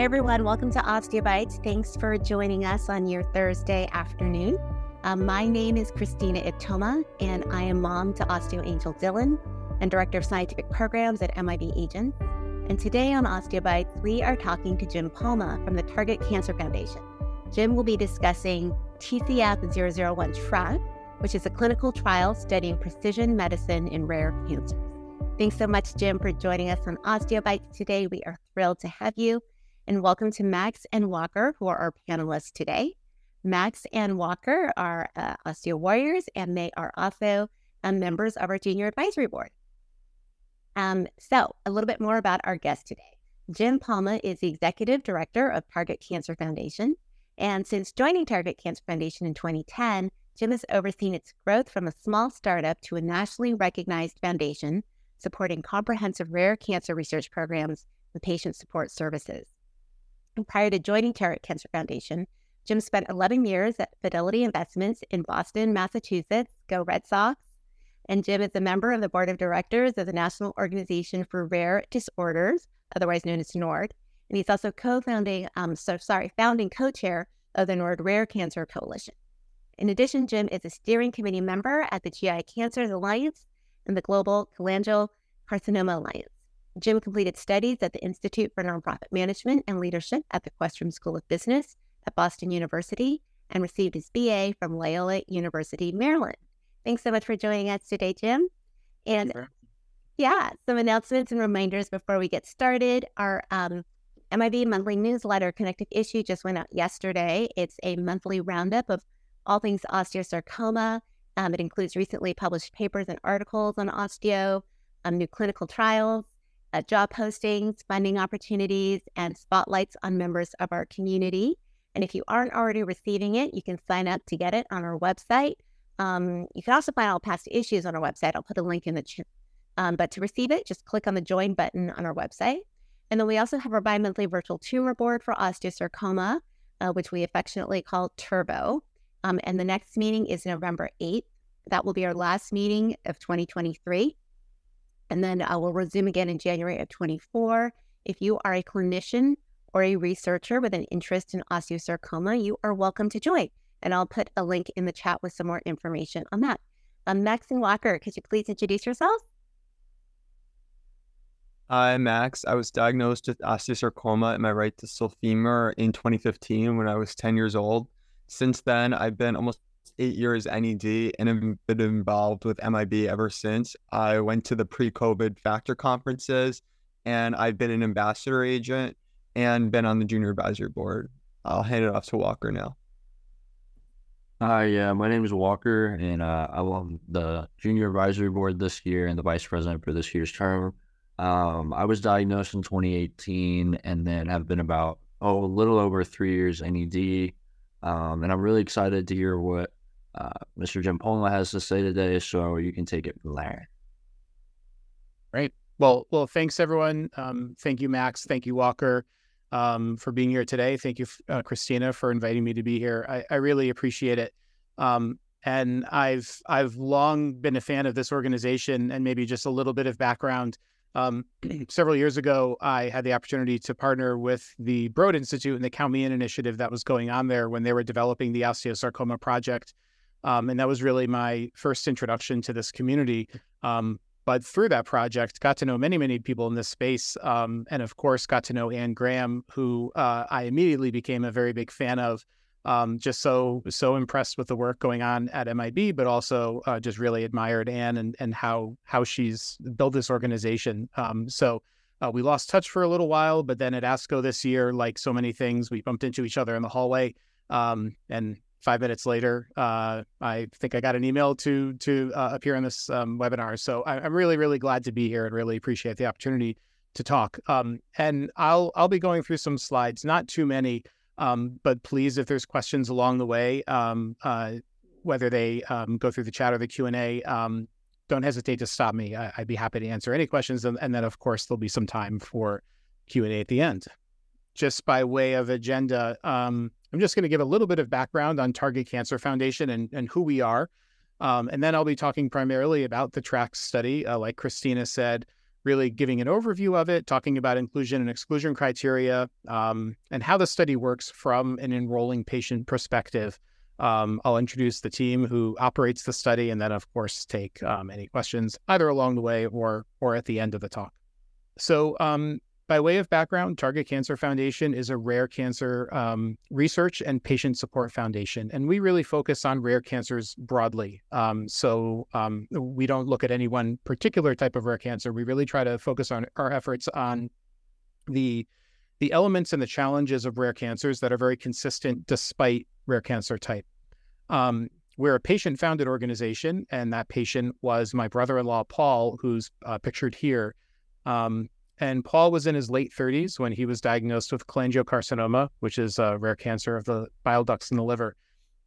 Hi, everyone. Welcome to Osteobites. Thanks for joining us on your Thursday afternoon. Um, my name is Christina Itoma, and I am mom to Osteo Angel Dillon and Director of Scientific Programs at MIB Agents. And today on Osteobites, we are talking to Jim Palma from the Target Cancer Foundation. Jim will be discussing TCF 001 TRACK, which is a clinical trial studying precision medicine in rare cancers. Thanks so much, Jim, for joining us on Osteobites today. We are thrilled to have you. And welcome to Max and Walker, who are our panelists today. Max and Walker are uh, Osteo Warriors, and they are also um, members of our Junior Advisory Board. Um, so, a little bit more about our guest today. Jim Palma is the Executive Director of Target Cancer Foundation. And since joining Target Cancer Foundation in 2010, Jim has overseen its growth from a small startup to a nationally recognized foundation supporting comprehensive rare cancer research programs and patient support services. And prior to joining Target Cancer Foundation, Jim spent 11 years at Fidelity Investments in Boston, Massachusetts. Go Red Sox. And Jim is a member of the board of directors of the National Organization for Rare Disorders, otherwise known as NORD. And he's also co-founding, um, so sorry, founding co-chair of the NORD Rare Cancer Coalition. In addition, Jim is a steering committee member at the GI Cancers Alliance and the Global Cholangiocarcinoma Alliance. Jim completed studies at the Institute for Nonprofit Management and Leadership at the Questrom School of Business at Boston University and received his BA from Loyola University, Maryland. Thanks so much for joining us today, Jim. And yeah, some announcements and reminders before we get started. Our um, MIB monthly newsletter, Connective Issue, just went out yesterday. It's a monthly roundup of all things osteosarcoma. Um, it includes recently published papers and articles on osteo, um, new clinical trials, uh, job postings, funding opportunities, and spotlights on members of our community. And if you aren't already receiving it, you can sign up to get it on our website. Um, you can also find all past issues on our website. I'll put a link in the chat. Um, but to receive it, just click on the join button on our website. And then we also have our bi monthly virtual tumor board for osteosarcoma, uh, which we affectionately call Turbo. Um, and the next meeting is November 8th. That will be our last meeting of 2023. And then I will resume again in January of 24. If you are a clinician or a researcher with an interest in osteosarcoma, you are welcome to join. And I'll put a link in the chat with some more information on that. Um, Max and Walker, could you please introduce yourself? Hi, Max. I was diagnosed with osteosarcoma in my right distal femur in 2015 when I was 10 years old. Since then, I've been almost eight years NED and have been involved with MIB ever since. I went to the pre COVID factor conferences and I've been an ambassador agent and been on the junior advisory board. I'll hand it off to Walker now. Hi, yeah, my name is Walker, and uh, I'm on the junior advisory board this year and the vice president for this year's term. Um, I was diagnosed in 2018 and then have been about oh a little over three years NED, um, and I'm really excited to hear what uh, Mr. Jim Palma has to say today, so you can take it from there. Great. Well, well, thanks everyone. Um, thank you, Max. Thank you, Walker, um, for being here today. Thank you, uh, Christina, for inviting me to be here. I, I really appreciate it. Um, and I've I've long been a fan of this organization, and maybe just a little bit of background. Um, several years ago, I had the opportunity to partner with the Broad Institute and the Count Me In initiative that was going on there when they were developing the osteosarcoma project. Um, and that was really my first introduction to this community. Um, but through that project, got to know many, many people in this space. Um, and of course, got to know Ann Graham, who uh, I immediately became a very big fan of. Um, just so so impressed with the work going on at MIB, but also uh, just really admired Ann and and how how she's built this organization. Um, so uh, we lost touch for a little while, but then at ASCO this year, like so many things, we bumped into each other in the hallway. Um, and five minutes later, uh, I think I got an email to to uh, appear on this um, webinar. So I, am really really glad to be here and really appreciate the opportunity to talk. Um, and I'll I'll be going through some slides, not too many, um, but please, if there's questions along the way, um, uh, whether they um, go through the chat or the Q and A. Um, don't hesitate to stop me. I, would be happy to answer any questions, and, and then of course there'll be some time for Q and A at the end. Just by way of agenda, um, I'm just going to give a little bit of background on Target Cancer Foundation and, and who we are. Um, and then I'll be talking primarily about the TRACK study. Uh, like Christina said, really giving an overview of it, talking about inclusion and exclusion criteria, um, and how the study works from an enrolling patient perspective. Um, I'll introduce the team who operates the study, and then, of course, take um, any questions either along the way or or at the end of the talk. So, um, by way of background, Target Cancer Foundation is a rare cancer um, research and patient support foundation, and we really focus on rare cancers broadly. Um, so um, we don't look at any one particular type of rare cancer. We really try to focus on our efforts on the the elements and the challenges of rare cancers that are very consistent despite rare cancer type. Um, we're a patient-founded organization, and that patient was my brother-in-law Paul, who's uh, pictured here. Um, and Paul was in his late 30s when he was diagnosed with cholangiocarcinoma, which is a rare cancer of the bile ducts in the liver.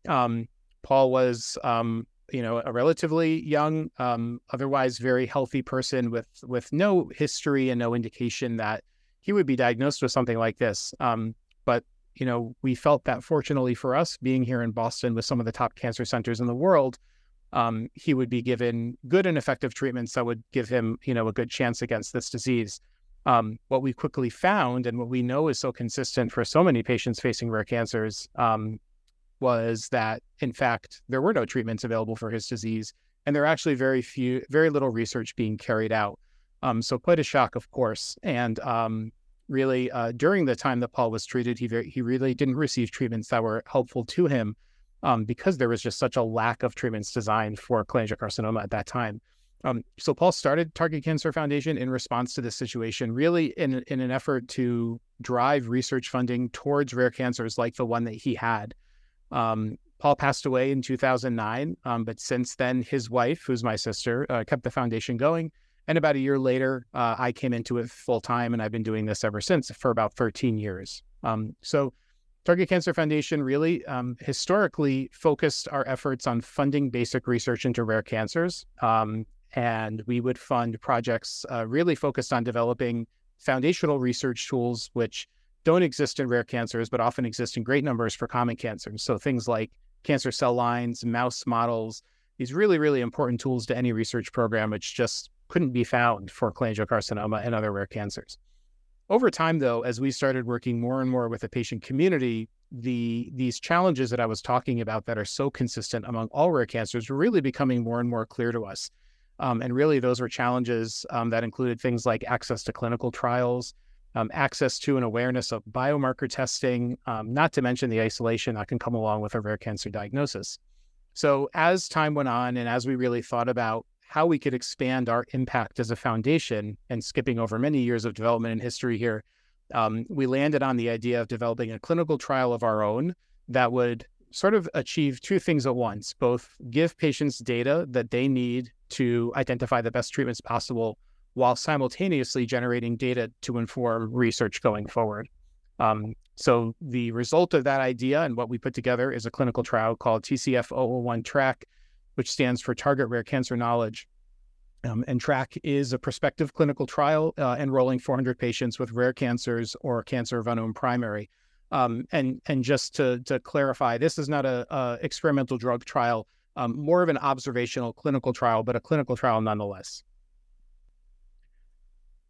Um, Paul was, um, you know, a relatively young, um, otherwise very healthy person with with no history and no indication that he would be diagnosed with something like this. Um, but you know, we felt that fortunately for us, being here in Boston with some of the top cancer centers in the world, um, he would be given good and effective treatments that would give him, you know, a good chance against this disease. Um, what we quickly found and what we know is so consistent for so many patients facing rare cancers um, was that, in fact, there were no treatments available for his disease, and there are actually very few, very little research being carried out. Um, so quite a shock, of course. And um, really, uh, during the time that Paul was treated, he very, he really didn't receive treatments that were helpful to him um, because there was just such a lack of treatments designed for cholangiocarcinoma at that time. Um, so Paul started Target Cancer Foundation in response to this situation, really in, in an effort to drive research funding towards rare cancers like the one that he had. Um, Paul passed away in 2009, um, but since then, his wife, who's my sister, uh, kept the foundation going. And about a year later, uh, I came into it full time, and I've been doing this ever since for about 13 years. Um, so, Target Cancer Foundation really um, historically focused our efforts on funding basic research into rare cancers. Um, and we would fund projects uh, really focused on developing foundational research tools which don't exist in rare cancers but often exist in great numbers for common cancers. So things like cancer cell lines mouse models these really really important tools to any research program which just couldn't be found for cholangiocarcinoma and other rare cancers. Over time though as we started working more and more with the patient community the these challenges that i was talking about that are so consistent among all rare cancers were really becoming more and more clear to us um, and really, those were challenges um, that included things like access to clinical trials, um, access to and awareness of biomarker testing, um, not to mention the isolation that can come along with a rare cancer diagnosis. So, as time went on, and as we really thought about how we could expand our impact as a foundation, and skipping over many years of development and history here, um, we landed on the idea of developing a clinical trial of our own that would sort of achieve two things at once both give patients data that they need to identify the best treatments possible while simultaneously generating data to inform research going forward. Um, so the result of that idea and what we put together is a clinical trial called TCF 001 TRACK, which stands for Target Rare Cancer Knowledge. Um, and TRACK is a prospective clinical trial uh, enrolling 400 patients with rare cancers or cancer of unknown primary. Um, and and just to to clarify, this is not a, a experimental drug trial um, more of an observational clinical trial, but a clinical trial nonetheless.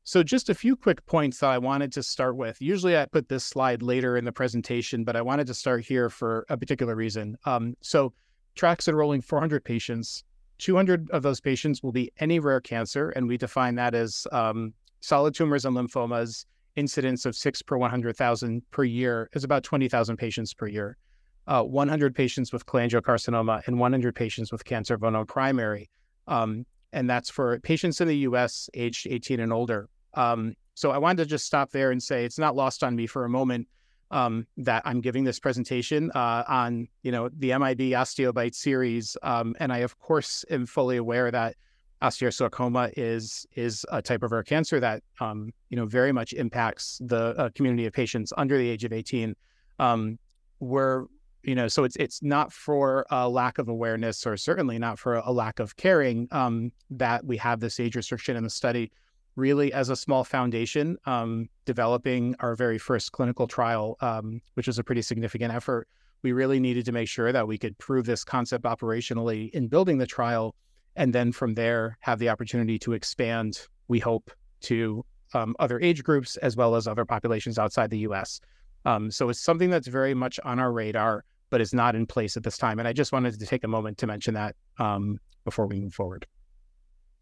So, just a few quick points that I wanted to start with. Usually, I put this slide later in the presentation, but I wanted to start here for a particular reason. Um, so, TRACK's enrolling 400 patients. 200 of those patients will be any rare cancer, and we define that as um, solid tumors and lymphomas. Incidence of six per 100,000 per year is about 20,000 patients per year uh, 100 patients with cholangiocarcinoma and 100 patients with cancer primary. Um, and that's for patients in the US aged 18 and older. Um, so I wanted to just stop there and say it's not lost on me for a moment um, that I'm giving this presentation uh, on, you know, the MIB osteobite series. Um, and I, of course, am fully aware that osteosarcoma is is a type of rare cancer that, um, you know, very much impacts the uh, community of patients under the age of 18. Um, we're you know so it's it's not for a lack of awareness or certainly not for a lack of caring um, that we have this age restriction in the study really as a small foundation um, developing our very first clinical trial um, which was a pretty significant effort we really needed to make sure that we could prove this concept operationally in building the trial and then from there have the opportunity to expand we hope to um, other age groups as well as other populations outside the US. Um, so it's something that's very much on our radar, but is not in place at this time. And I just wanted to take a moment to mention that um, before we move forward.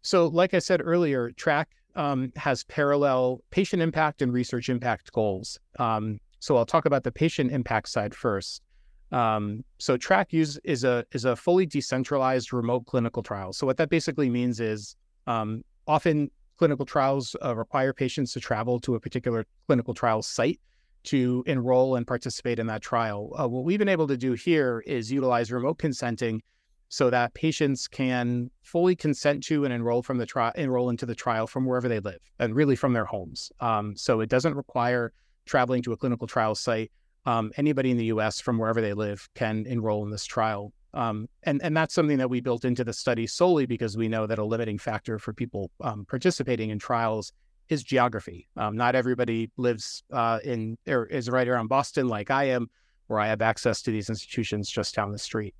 So, like I said earlier, TRACK um, has parallel patient impact and research impact goals. Um, so I'll talk about the patient impact side first. Um, so TRACK use is a is a fully decentralized remote clinical trial. So what that basically means is um, often clinical trials uh, require patients to travel to a particular clinical trial site to enroll and participate in that trial. Uh, what we've been able to do here is utilize remote consenting so that patients can fully consent to and enroll from the trial, enroll into the trial from wherever they live, and really from their homes. Um, so it doesn't require traveling to a clinical trial site. Um, anybody in the U.S. from wherever they live can enroll in this trial, um, and and that's something that we built into the study solely because we know that a limiting factor for people um, participating in trials is geography. Um, not everybody lives uh, in or is right around Boston like I am, where I have access to these institutions just down the street.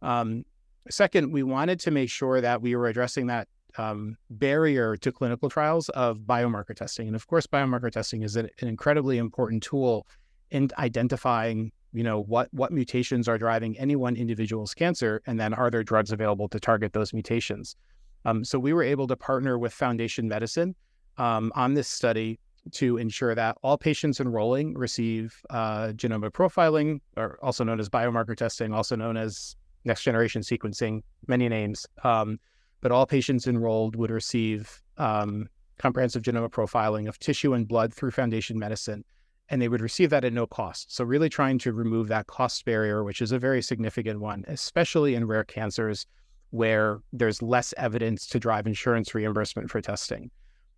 Um, Second, we wanted to make sure that we were addressing that um, barrier to clinical trials of biomarker testing. And of course, biomarker testing is an, an incredibly important tool in identifying, you know, what what mutations are driving any one individual's cancer, and then are there drugs available to target those mutations. Um, so we were able to partner with Foundation Medicine um, on this study to ensure that all patients enrolling receive uh, genomic profiling, or also known as biomarker testing, also known as next generation sequencing, many names. Um, but all patients enrolled would receive um, comprehensive genomic profiling of tissue and blood through Foundation Medicine, and they would receive that at no cost. So, really trying to remove that cost barrier, which is a very significant one, especially in rare cancers where there's less evidence to drive insurance reimbursement for testing.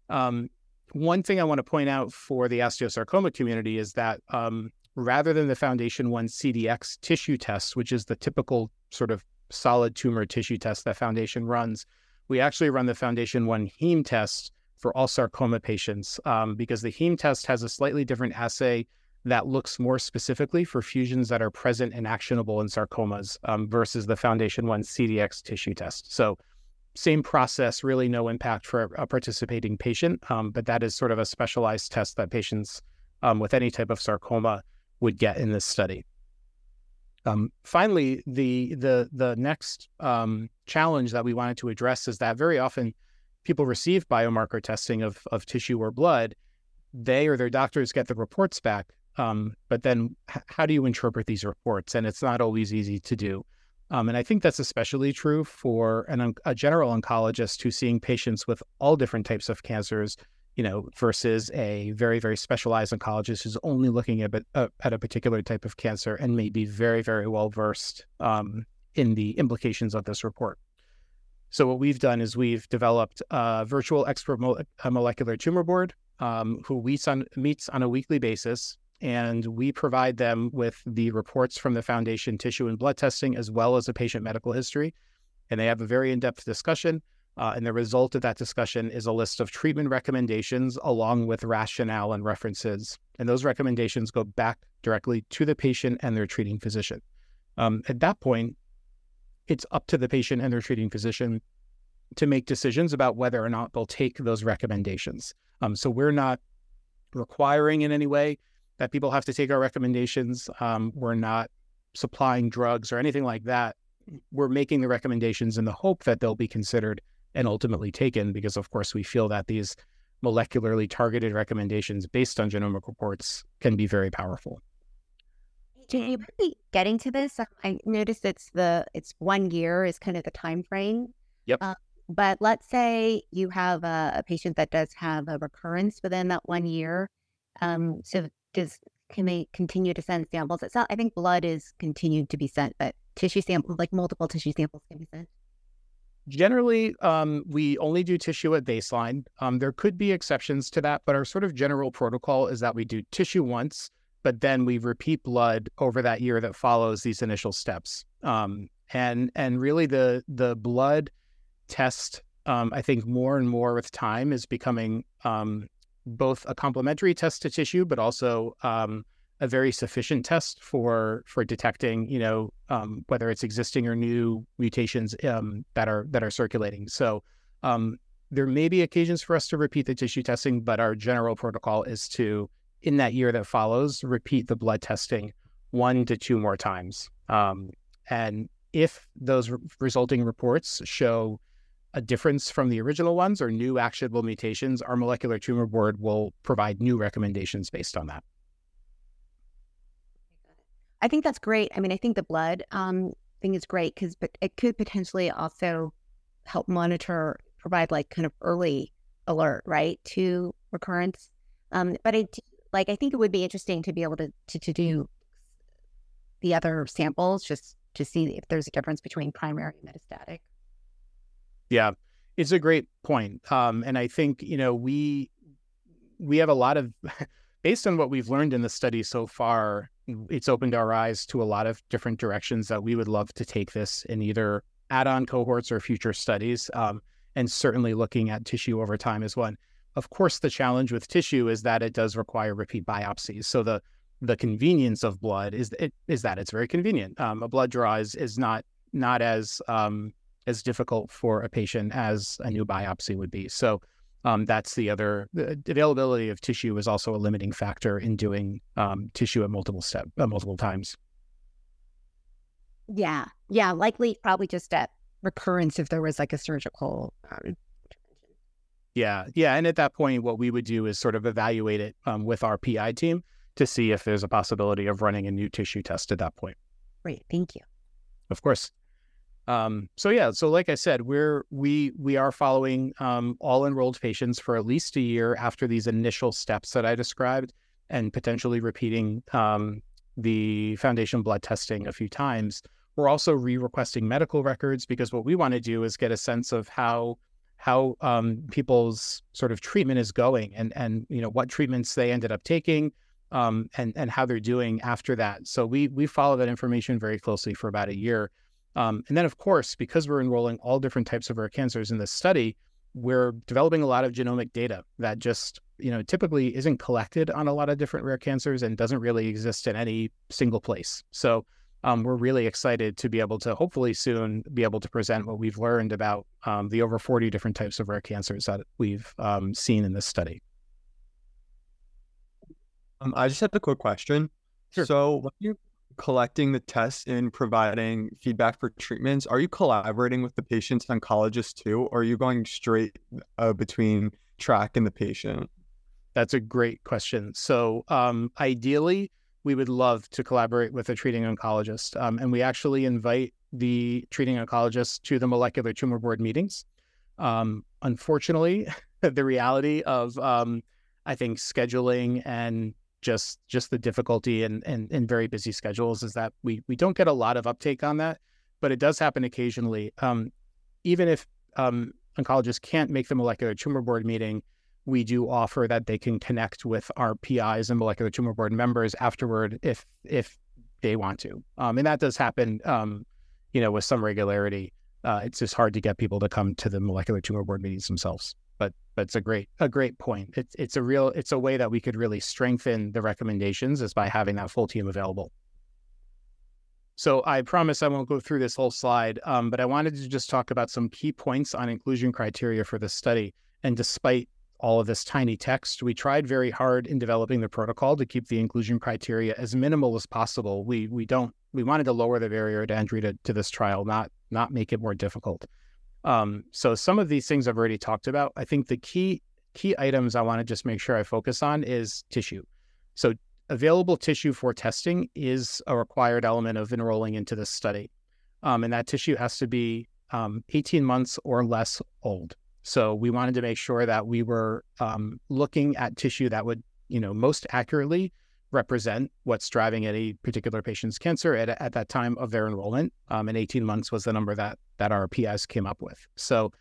Um, one thing I want to point out for the osteosarcoma community is that um, rather than the Foundation One CDX tissue test, which is the typical sort of solid tumor tissue test that Foundation runs, we actually run the Foundation One heme test for all sarcoma patients um, because the heme test has a slightly different assay that looks more specifically for fusions that are present and actionable in sarcomas um, versus the Foundation One CDX tissue test. So, same process, really no impact for a participating patient, um, but that is sort of a specialized test that patients um, with any type of sarcoma would get in this study. Um, finally, the the the next um, challenge that we wanted to address is that very often people receive biomarker testing of of tissue or blood. They or their doctors get the reports back, um, but then h- how do you interpret these reports? And it's not always easy to do. Um, and I think that's especially true for an, a general oncologist who's seeing patients with all different types of cancers you know, versus a very, very specialized oncologist who's only looking at, a, at a particular type of cancer and may be very, very well versed um, in the implications of this report. So what we've done is we've developed a virtual expert molecular tumor board um, who on, meets on a weekly basis, and we provide them with the reports from the foundation tissue and blood testing as well as a patient medical history, and they have a very in-depth discussion uh, and the result of that discussion is a list of treatment recommendations along with rationale and references. And those recommendations go back directly to the patient and their treating physician. Um, at that point, it's up to the patient and their treating physician to make decisions about whether or not they'll take those recommendations. Um, so we're not requiring in any way that people have to take our recommendations. Um, we're not supplying drugs or anything like that. We're making the recommendations in the hope that they'll be considered and ultimately taken because, of course, we feel that these molecularly targeted recommendations based on genomic reports can be very powerful. Jay, getting to this, I noticed it's the it's one year is kind of the time frame. Yep. Uh, but let's say you have a, a, patient that does have a recurrence within that one year. Um, so does can they continue to send samples? I think blood is continued to be sent, but tissue samples, like multiple tissue samples, can be sent. Generally, um, we only do tissue at baseline. Um, there could be exceptions to that, but our sort of general protocol is that we do tissue once, but then we repeat blood over that year that follows these initial steps. Um, and and really, the the blood test, um, I think, more and more with time is becoming um, both a complementary test to tissue, but also um, a very sufficient test for for detecting, you know, um, whether it's existing or new mutations um, that are that are circulating. So um, there may be occasions for us to repeat the tissue testing, but our general protocol is to, in that year that follows, repeat the blood testing one to two more times. Um, and if those re- resulting reports show a difference from the original ones or new actionable mutations, our molecular tumor board will provide new recommendations based on that. I think that's great. I mean, I think the blood um, thing is great because it could potentially also help monitor, provide like kind of early alert, right, to recurrence. Um, but I like, I think it would be interesting to be able to, to, to do the other samples just to see if there's a difference between primary and metastatic. Yeah, it's a great point. Um, and I think, you know, we, we have a lot of, based on what we've learned in the study so far, it's opened our eyes to a lot of different directions that we would love to take this in either add-on cohorts or future studies, um, and certainly looking at tissue over time as one. Of course, the challenge with tissue is that it does require repeat biopsies. So the the convenience of blood is it, is that it's very convenient. Um, a blood draw is, is not not as um, as difficult for a patient as a new biopsy would be. So um, that's the other the availability of tissue is also a limiting factor in doing um, tissue at multiple step uh, multiple times. Yeah, yeah, likely probably just at recurrence if there was like a surgical. Um, yeah, yeah, and at that point, what we would do is sort of evaluate it um, with our PI team to see if there's a possibility of running a new tissue test at that point. Great, thank you. Of course. Um, so yeah, so like I said, we're we we are following um, all enrolled patients for at least a year after these initial steps that I described, and potentially repeating um, the foundation blood testing a few times. We're also re-requesting medical records because what we want to do is get a sense of how how um, people's sort of treatment is going and and you know what treatments they ended up taking um, and and how they're doing after that. So we we follow that information very closely for about a year. Um, and then, of course, because we're enrolling all different types of rare cancers in this study, we're developing a lot of genomic data that just, you know, typically isn't collected on a lot of different rare cancers and doesn't really exist in any single place. So um, we're really excited to be able to hopefully soon be able to present what we've learned about um, the over 40 different types of rare cancers that we've um, seen in this study. Um, I just had a quick question. Sure. So when you collecting the tests and providing feedback for treatments, are you collaborating with the patient's oncologist too, or are you going straight uh, between track and the patient? That's a great question. So, um, ideally, we would love to collaborate with a treating oncologist, um, and we actually invite the treating oncologist to the molecular tumor board meetings. Um, unfortunately, the reality of um, I think scheduling and just just the difficulty and and, and very busy schedules is that we we don't get a lot of uptake on that, but it does happen occasionally. Um, even if um, oncologists can't make the molecular tumor board meeting, we do offer that they can connect with our PIs and molecular tumor board members afterward if if they want to. Um, and that does happen, um, you know, with some regularity. Uh, it's just hard to get people to come to the molecular tumor board meetings themselves it's a great a great point. It's it's a real it's a way that we could really strengthen the recommendations is by having that full team available. So I promise I won't go through this whole slide, um, but I wanted to just talk about some key points on inclusion criteria for this study. And despite all of this tiny text, we tried very hard in developing the protocol to keep the inclusion criteria as minimal as possible. We we don't we wanted to lower the barrier to entry to, to this trial, not not make it more difficult. Um, so some of these things I've already talked about. I think the key key items I want to just make sure I focus on is tissue. So available tissue for testing is a required element of enrolling into this study, um, and that tissue has to be um, 18 months or less old. So we wanted to make sure that we were um, looking at tissue that would, you know, most accurately represent what's driving any particular patient's cancer at, at that time of their enrollment. Um, and 18 months was the number that that our PS came up with. So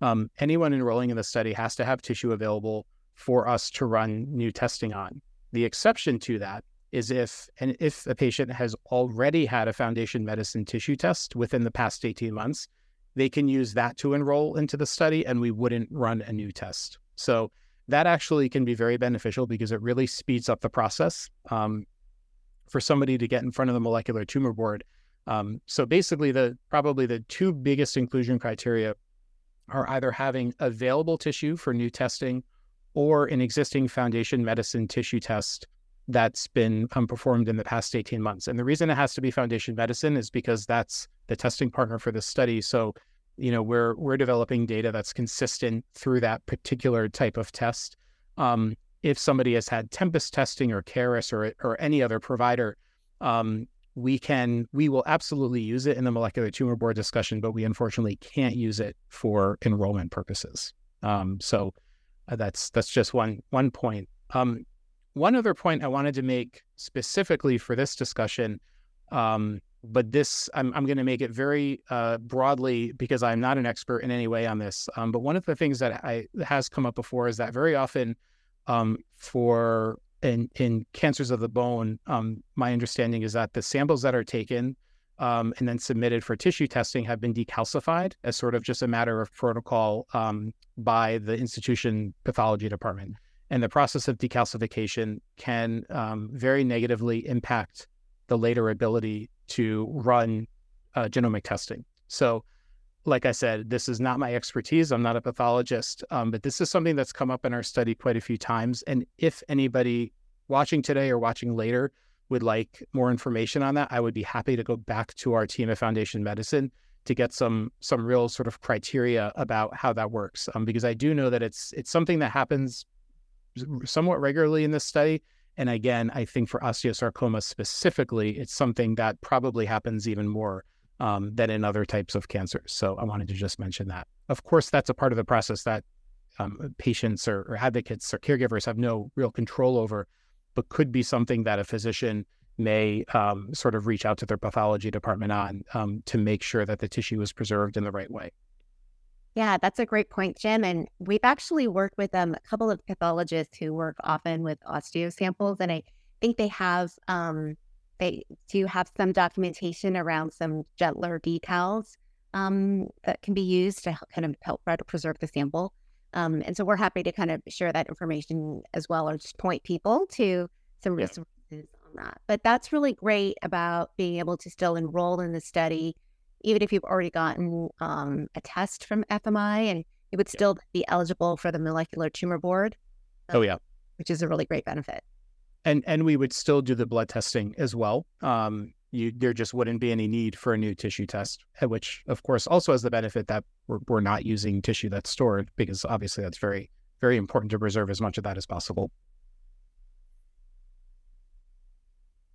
um, anyone enrolling in the study has to have tissue available for us to run new testing on. The exception to that is if and if a patient has already had a foundation medicine tissue test within the past 18 months, they can use that to enroll into the study and we wouldn't run a new test. So that actually can be very beneficial because it really speeds up the process um, for somebody to get in front of the molecular tumor board. Um, so basically, the probably the two biggest inclusion criteria are either having available tissue for new testing or an existing foundation medicine tissue test that's been um, performed in the past 18 months. And the reason it has to be foundation medicine is because that's the testing partner for the study. So, you know, we're we're developing data that's consistent through that particular type of test. Um, if somebody has had Tempus testing or Caris or or any other provider, um, we can we will absolutely use it in the molecular tumor board discussion, but we unfortunately can't use it for enrollment purposes. Um, so uh, that's that's just one one point. Um, one other point I wanted to make specifically for this discussion, um, but this I'm, I'm going to make it very uh, broadly because I'm not an expert in any way on this. Um, but one of the things that I has come up before is that very often um, for in in cancers of the bone, um, my understanding is that the samples that are taken um, and then submitted for tissue testing have been decalcified as sort of just a matter of protocol um, by the institution pathology department. And the process of decalcification can um, very negatively impact the later ability to run uh, genomic testing. So, like I said, this is not my expertise. I'm not a pathologist, um, but this is something that's come up in our study quite a few times. And if anybody watching today or watching later would like more information on that, I would be happy to go back to our team at Foundation Medicine to get some some real sort of criteria about how that works. Um, because I do know that it's it's something that happens somewhat regularly in this study. And again, I think for osteosarcoma specifically, it's something that probably happens even more um, than in other types of cancers. So I wanted to just mention that. Of course, that's a part of the process that um, patients or, or, advocates or caregivers have no real control over, but could be something that a physician may um, sort of reach out to their pathology department on um, to make sure that the tissue is preserved in the right way. Yeah, that's a great point, Jim. And we've actually worked with um, a couple of pathologists who work often with osteo samples, and I think they have um, they do have some documentation around some gentler decals um, that can be used to kind of help try to preserve the sample. Um, and so we're happy to kind of share that information as well, or just point people to some resources yeah. on that. But that's really great about being able to still enroll in the study, even if you've already gotten um, a test from FMI, and you would still be eligible for the molecular tumor board. Oh yeah, which is a really great benefit and and we would still do the blood testing as well. Um, you there just wouldn't be any need for a new tissue test, eh, which of course also has the benefit that we're, we're not using tissue that's stored because obviously that's very very important to preserve as much of that as possible.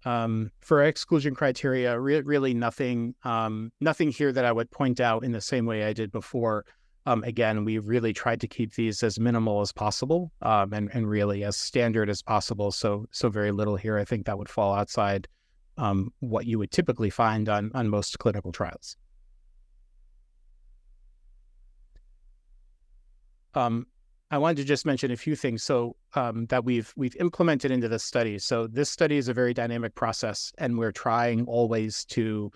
Um, for exclusion criteria, re- really nothing um, nothing here that I would point out in the same way I did before. Um, again, we really tried to keep these as minimal as possible um, and, and really as standard as possible. So, so very little here. I think that would fall outside um, what you would typically find on, on most clinical trials. Um, I wanted to just mention a few things so um, that we've we've implemented into this study. So this study is a very dynamic process, and we're trying always to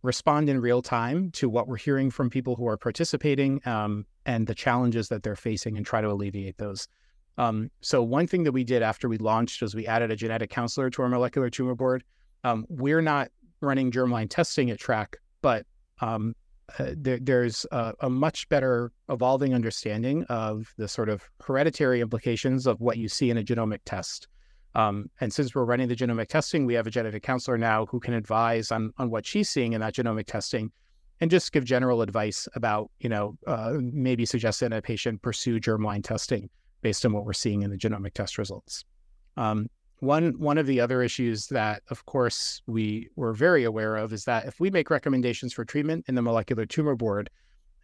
respond in real time to what we're hearing from people who are participating um, and the challenges that they're facing and try to alleviate those. Um, so one thing that we did after we launched was we added a genetic counselor to our molecular tumor board. Um, we're not running germline testing at Track, but um, uh, there, there's a, a, much better evolving understanding of the sort of hereditary implications of what you see in a genomic test. Um, and since we're running the genomic testing, we have a genetic counselor now who can advise on on what she's seeing in that genomic testing, and just give general advice about you know uh, maybe suggest that a patient pursue germline testing based on what we're seeing in the genomic test results. Um, one one of the other issues that, of course, we were very aware of is that if we make recommendations for treatment in the molecular tumor board,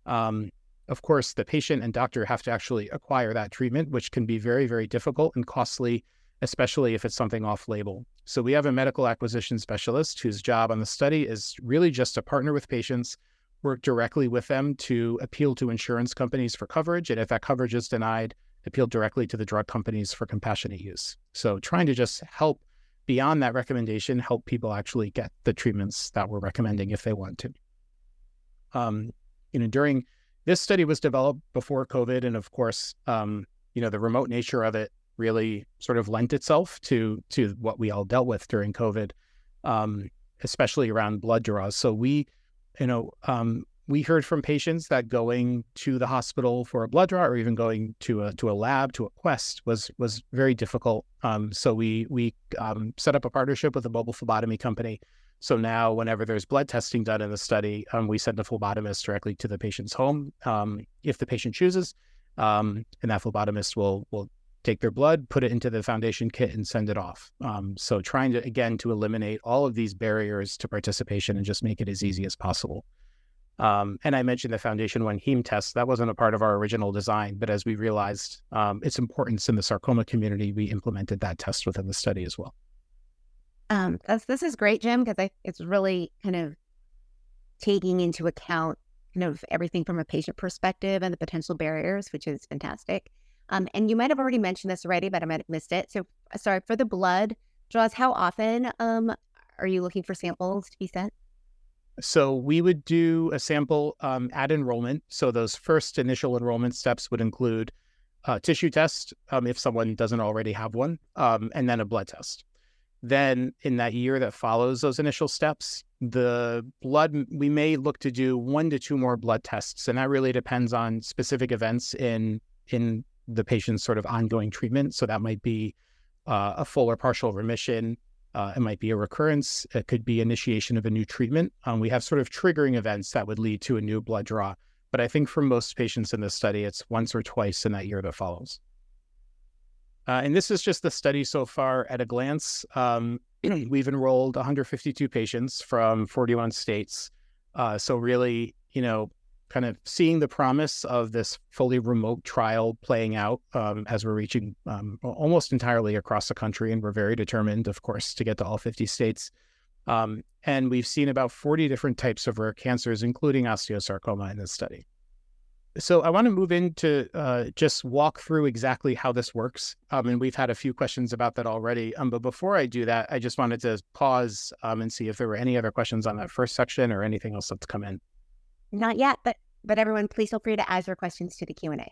um, of course, the patient and doctor have to actually acquire that treatment, which can be very very difficult and costly especially if it's something off label. So we have a medical acquisition specialist whose job on the study is really just to partner with patients, work directly with them to appeal to insurance companies for coverage. And if that coverage is denied, appeal directly to the drug companies for compassionate use. So trying to just help beyond that recommendation, help people actually get the treatments that we're recommending if they want to. Um, you know, during this study was developed before COVID, and of course, um, you know, the remote nature of it really sort of lent itself to to what we all dealt with during COVID, um, especially around blood draws. So we, you know, um, we heard from patients that going to the hospital for a blood draw or even going to a to a lab to a quest was was very difficult. Um, so we we um, set up a partnership with a mobile phlebotomy company. So now, whenever there's blood testing done in the study, um, we send a phlebotomist directly to the patient's home um, if the patient chooses, um, and that phlebotomist will will take their blood, put it into the foundation kit, and send it off. Um, so trying to again to eliminate all of these barriers to participation and just make it as easy as possible. Um, and I mentioned the Foundation One heme test. That wasn't a part of our original design, but as we realized um, its importance in the sarcoma community, we implemented that test within the study as well. Um, this is great, Jim, because it's really kind of taking into account kind of everything from a patient perspective and the potential barriers, which is fantastic. Um, and you might have already mentioned this already, but I might have missed it. So, sorry for the blood draws. How often um, are you looking for samples to be sent? So we would do a sample um, at enrollment. So those first initial enrollment steps would include a tissue test um, if someone doesn't already have one, um, and then a blood test. Then in that year that follows those initial steps, the blood we may look to do one to two more blood tests, and that really depends on specific events in in the patient's sort of ongoing treatment. So that might be uh, a full or partial remission, uh, it might be a recurrence. It could be initiation of a new treatment. Um, we have sort of triggering events that would lead to a new blood draw. But I think for most patients in this study, it's once or twice in that year that follows. Uh, and this is just the study so far at a glance. Um, we've enrolled 152 patients from 41 states. Uh, so really, you know, kind of seeing the promise of this fully remote trial playing out um, as we're reaching um, almost entirely across the country. And we're very determined, of course, to get to all 50 states. Um, and we've seen about 40 different types of rare cancers, including osteosarcoma in this study. So I want to move into uh, just walk through exactly how this works. Um, and we've had a few questions about that already. Um, but before I do that, I just wanted to pause um, and see if there were any other questions on that first section or anything else that's come in. Not yet, but but everyone, please feel free to add your questions to the Q and A.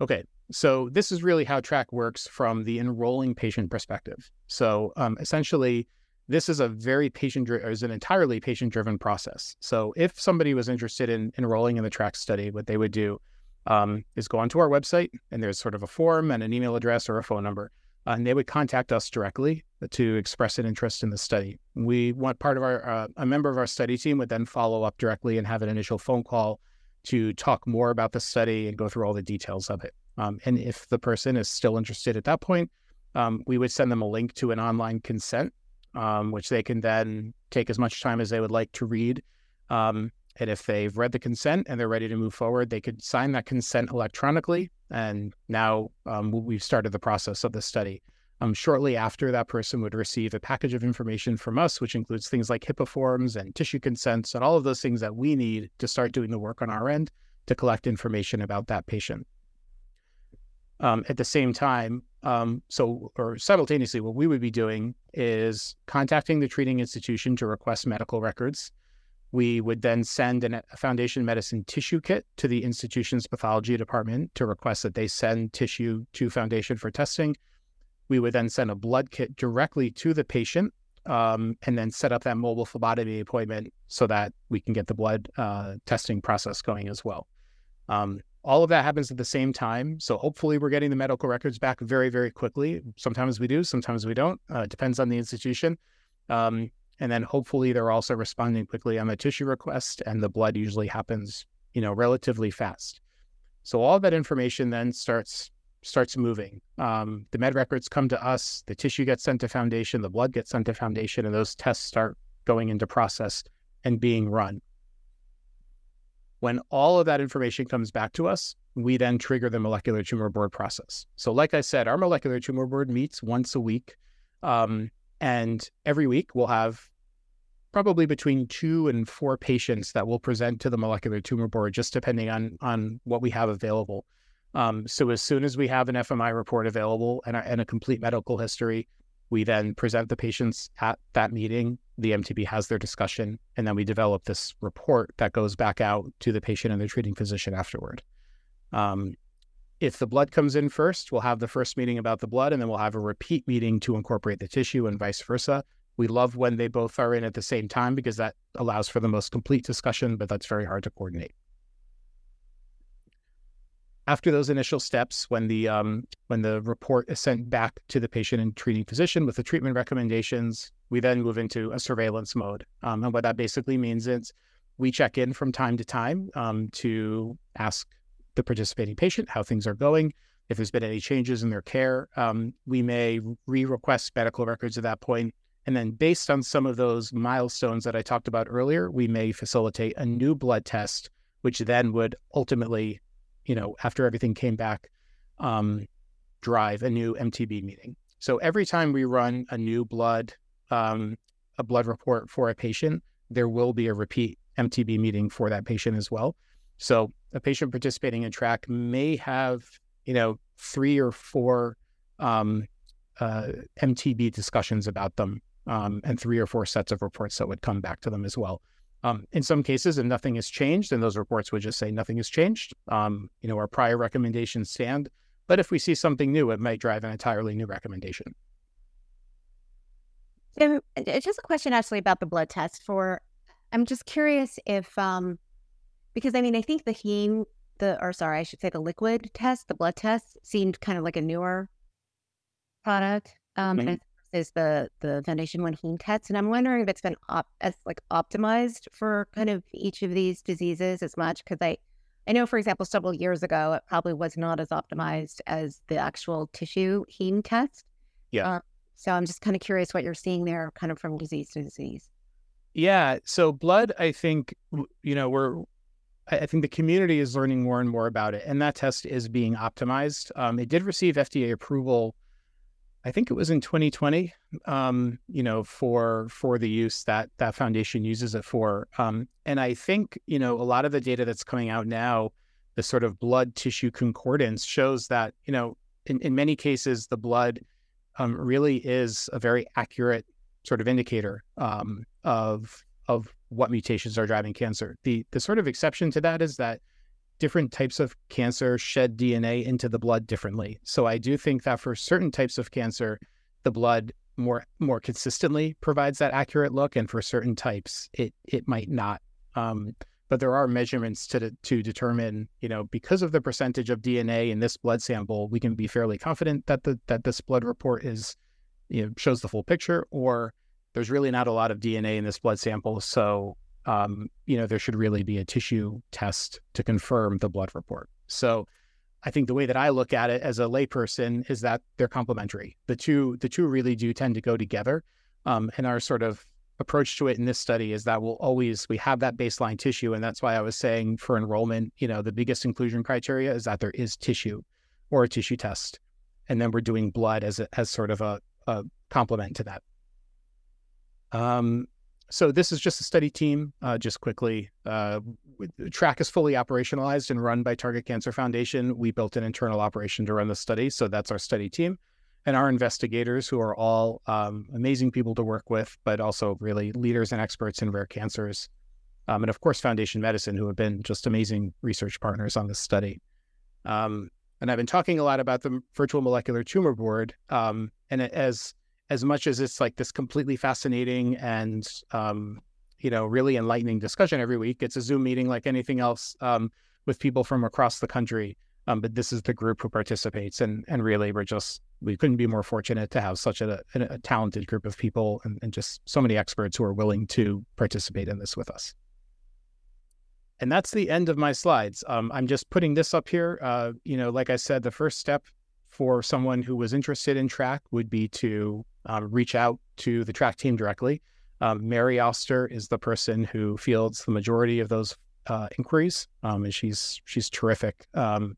Okay, so this is really how track works from the enrolling patient perspective. So um, essentially, this is a very patient is an entirely patient driven process. So if somebody was interested in enrolling in the track study, what they would do um, is go onto our website and there's sort of a form and an email address or a phone number. And they would contact us directly to express an interest in the study. We want part of our, uh, a member of our study team would then follow up directly and have an initial phone call to talk more about the study and go through all the details of it. Um, and if the person is still interested at that point, um, we would send them a link to an online consent, um, which they can then take as much time as they would like to read. Um, and if they've read the consent and they're ready to move forward, they could sign that consent electronically. And now um, we've started the process of the study. Um, shortly after, that person would receive a package of information from us, which includes things like HIPAA forms and tissue consents and all of those things that we need to start doing the work on our end to collect information about that patient. Um, at the same time, um, so or simultaneously, what we would be doing is contacting the treating institution to request medical records. We would then send an, a Foundation Medicine tissue kit to the institution's pathology department to request that they send tissue to Foundation for testing we would then send a blood kit directly to the patient um, and then set up that mobile phlebotomy appointment so that we can get the blood uh, testing process going as well. Um, all of that happens at the same time. So hopefully we're getting the medical records back very, very quickly. Sometimes we do, sometimes we don't. Uh, it depends on the institution. Um, and then hopefully they're also responding quickly on the tissue request and the blood usually happens, you know, relatively fast. So all that information then starts starts moving. Um, the med records come to us, the tissue gets sent to Foundation, the blood gets sent to Foundation, and those tests start going into process and being run. When all of that information comes back to us, we then trigger the molecular tumor board process. So, like I said, our molecular tumor board meets once a week. Um, and every week we'll have probably between two and four patients that will present to the molecular tumor board, just depending on, on what we have available. Um, so as soon as we have an FMI report available and a, and a, complete medical history, we then present the patients at that meeting. The MTB has their discussion, and then we develop this report that goes back out to the patient and the treating physician afterward. Um, if the blood comes in first, we'll have the first meeting about the blood, and then we'll have a repeat meeting to incorporate the tissue and vice versa. We love when they both are in at the same time because that allows for the most complete discussion, but that's very hard to coordinate. After those initial steps, when the um, when the report is sent back to the patient and treating physician with the treatment recommendations, we then move into a surveillance mode. Um, and what that basically means is we check in from time to time um, to ask the participating patient how things are going. If there's been any changes in their care, um, we may re request medical records at that point. And then, based on some of those milestones that I talked about earlier, we may facilitate a new blood test, which then would ultimately, you know, after everything came back, um, drive a new MTB meeting. So every time we run a new blood, um, a blood report for a patient, there will be a repeat MTB meeting for that patient as well. So a patient participating in track may have, you know, three or four um, uh, MTB discussions about them um, and three or four sets of reports that would come back to them as well. Um, in some cases, if nothing has changed, then those reports would just say nothing has changed. Um, you know, our prior recommendations stand. But if we see something new, it might drive an entirely new recommendation. So, it's just a question actually about the blood test. For I'm just curious if, um, because I mean, I think the heme, the or sorry, I should say the liquid test, the blood test, seemed kind of like a newer product. Um, mm-hmm. and is the the Foundation One heme test, and I'm wondering if it's been op- as like optimized for kind of each of these diseases as much because I I know, for example, several years ago it probably was not as optimized as the actual tissue heme test. Yeah. Uh, so I'm just kind of curious what you're seeing there, kind of from disease to disease. Yeah. So blood, I think you know we're I think the community is learning more and more about it, and that test is being optimized. Um, it did receive FDA approval I think it was in 2020, um, you know, for for the use that that foundation uses it for. Um, and I think you know a lot of the data that's coming out now, the sort of blood tissue concordance shows that you know in, in many cases the blood um, really is a very accurate sort of indicator um, of of what mutations are driving cancer. The the sort of exception to that is that different types of cancer shed DNA into the blood differently. So I do think that for certain types of cancer, the blood more more consistently provides that accurate look, and for certain types, it it might not. Um, but there are measurements to to determine, you know, because of the percentage of DNA in this blood sample, we can be fairly confident that the that this blood report is, you know, shows the full picture, or there's really not a lot of DNA in this blood sample, so um, you know, there should really be a tissue test to confirm the blood report. So I think the way that I look at it as a layperson is that they're complementary. The two the two really do tend to go together. Um, and our sort of approach to it in this study is that we'll always we have that baseline tissue, and that's why I was saying for enrollment, you know, the biggest inclusion criteria is that there is tissue or a tissue test, and then we're doing blood as a, as sort of a, a complement to that. Um, so this is just a study team. Uh, just quickly, uh, track is fully operationalized and run by Target Cancer Foundation. We built an internal operation to run the study, so that's our study team, and our investigators, who are all um, amazing people to work with, but also really leaders and experts in rare cancers, um, and of course Foundation Medicine, who have been just amazing research partners on this study. Um, and I've been talking a lot about the virtual molecular tumor board, um, and as as much as it's like this completely fascinating and um, you know really enlightening discussion every week, it's a Zoom meeting like anything else um, with people from across the country. Um, but this is the group who participates, and and really we're just we couldn't be more fortunate to have such a, a, a talented group of people and, and just so many experts who are willing to participate in this with us. And that's the end of my slides. Um, I'm just putting this up here. Uh, you know, like I said, the first step for someone who was interested in track would be to um, reach out to the track team directly. Um, Mary Oster is the person who fields the majority of those uh, inquiries, um, and she's she's terrific um,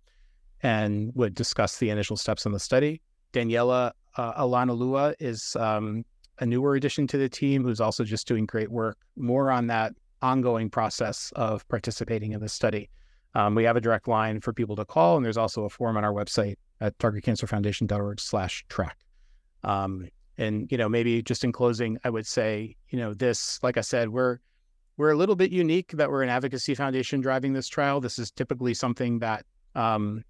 and would discuss the initial steps in the study. Daniela uh, Alanalua is um, a newer addition to the team who's also just doing great work, more on that ongoing process of participating in the study. Um, we have a direct line for people to call, and there's also a form on our website at targetcancerfoundation.org slash track. Um, and you know, maybe just in closing, I would say, you know, this, like I said, we're we're a little bit unique that we're an advocacy foundation driving this trial. This is typically something that um,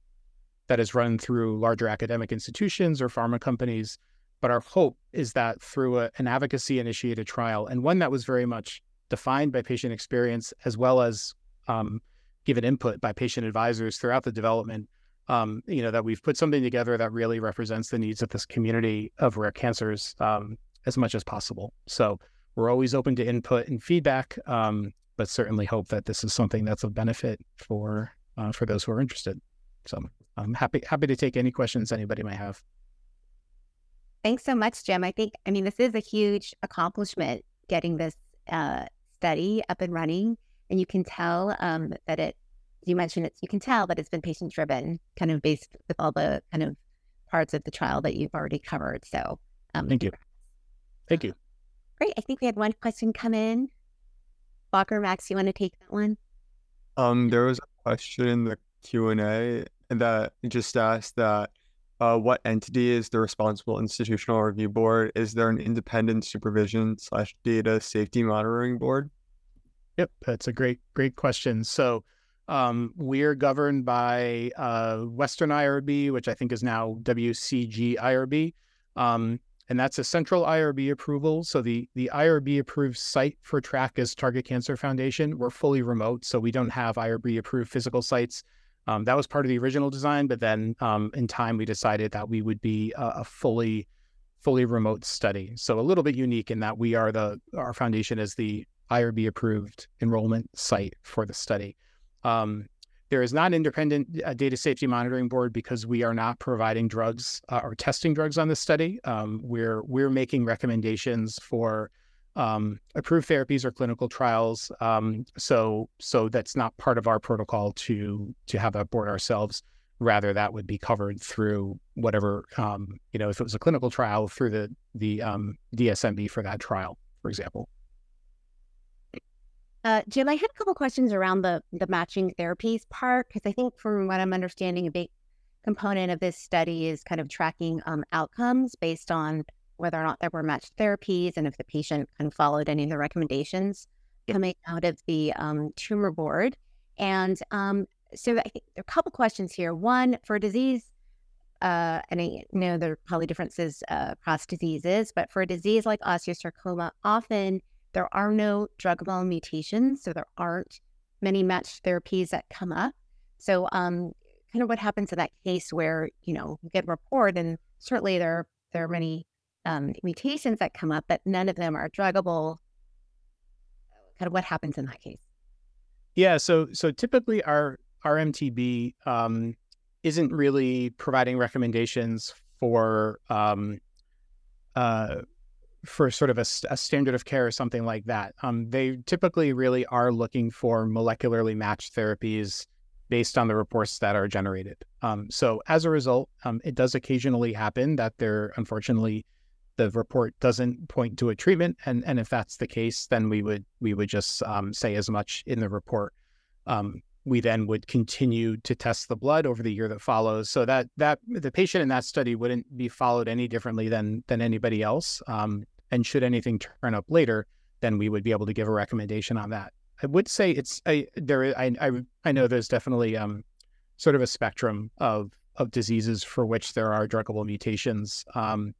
that is run through larger academic institutions or pharma companies. but our hope is that through a, an advocacy initiated trial and one that was very much defined by patient experience as well as um, given input by patient advisors throughout the development, um, you know, that we've put something together that really represents the needs of this community of rare cancers um, as much as possible. So we're always open to input and feedback, um, but certainly hope that this is something that's of benefit for uh, for those who are interested. So I'm happy happy to take any questions anybody might have. Thanks so much, Jim. I think I mean this is a huge accomplishment getting this uh, study up and running, and you can tell um, that it. You mentioned it. You can tell that it's been patient driven, kind of based with all the kind of parts of the trial that you've already covered. So, um, thank you. Thank you. Great. I think we had one question come in. Walker, Max, you want to take that one? Um, there was a question in the Q and A that just asked that uh, what entity is the responsible institutional review board? Is there an independent supervision slash data safety monitoring board? Yep, that's a great great question. So um, we're governed by uh, Western IRB, which I think is now WCG IRB. Um, and that's a central IRB approval. So the the IRB approved site for track is Target Cancer Foundation. We're fully remote, so we don't have IRB approved physical sites. Um, that was part of the original design, but then um, in time we decided that we would be a, a, fully fully remote study. So a little bit unique in that we are the our foundation is the IRB approved enrollment site for the study. Um, there is not an independent uh, data safety monitoring board because we are not providing drugs uh, or testing drugs on this study. Um, we're we're making recommendations for um, approved therapies or clinical trials. Um, so so that's not part of our protocol to to have that board ourselves. Rather, that would be covered through whatever um, you know. If it was a clinical trial, through the the um, DSMB for that trial, for example. Uh, Jim, I had a couple questions around the the matching therapies part because I think, from what I'm understanding, a big component of this study is kind of tracking um, outcomes based on whether or not there were matched therapies and if the patient kind of followed any of the recommendations coming out of the um, tumor board. And um, so I think there are a couple questions here. One for disease, uh, and I know there are probably differences uh, across diseases, but for a disease like osteosarcoma, often there are no druggable mutations, so there aren't many matched therapies that come up. So, um, kind of what happens in that case where you know you get a report, and certainly there there are many um, mutations that come up, but none of them are druggable. Kind of what happens in that case? Yeah, so so typically our our MTB um, isn't really providing recommendations for um, uh, for sort of a, a, standard of care or something like that. Um, they typically really are looking for molecularly matched therapies based on the reports that are generated. Um, so as a result, um, it does occasionally happen that there, unfortunately, the report doesn't point to a treatment, and and if that's the case, then we would we would just um, say as much in the report. Um, we then would continue to test the blood over the year that follows, so that that the patient in that study wouldn't be followed any differently than than anybody else. And should anything turn up later, then we would be able to give a recommendation on that. I would say it's I there I I, I know there's definitely um sort of a spectrum of of diseases for which there are druggable mutations. Um,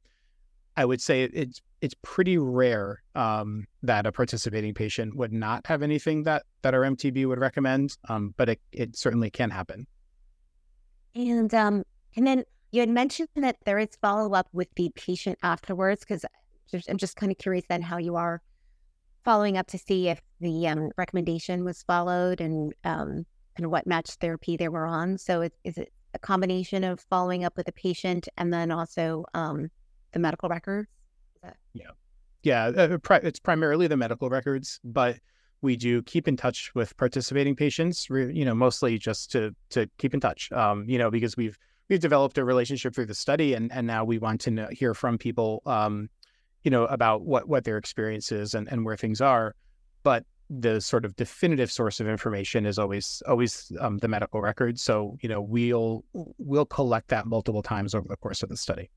I would say it's it's pretty rare um, that a participating patient would not have anything that that our MTB would recommend, um, but it, it certainly can happen. And um, and then you had mentioned that there is follow up with the patient afterwards because I'm just kind of curious then how you are following up to see if the um, recommendation was followed and um, and what match therapy they were on. So is, is it a combination of following up with the patient and then also um, the medical records? Yeah, yeah, uh, uh it's primarily the medical records, but we do keep in touch with participating patients. You know, mostly just to to keep in touch. Um, you know, because we've we've developed a relationship through the study, and and now we want to know, hear from people um, you know, about what what their experience is and, and where things are. But the sort of definitive source of information is always always um, the medical record. So you know, we'll we'll collect that multiple times over the course of the study.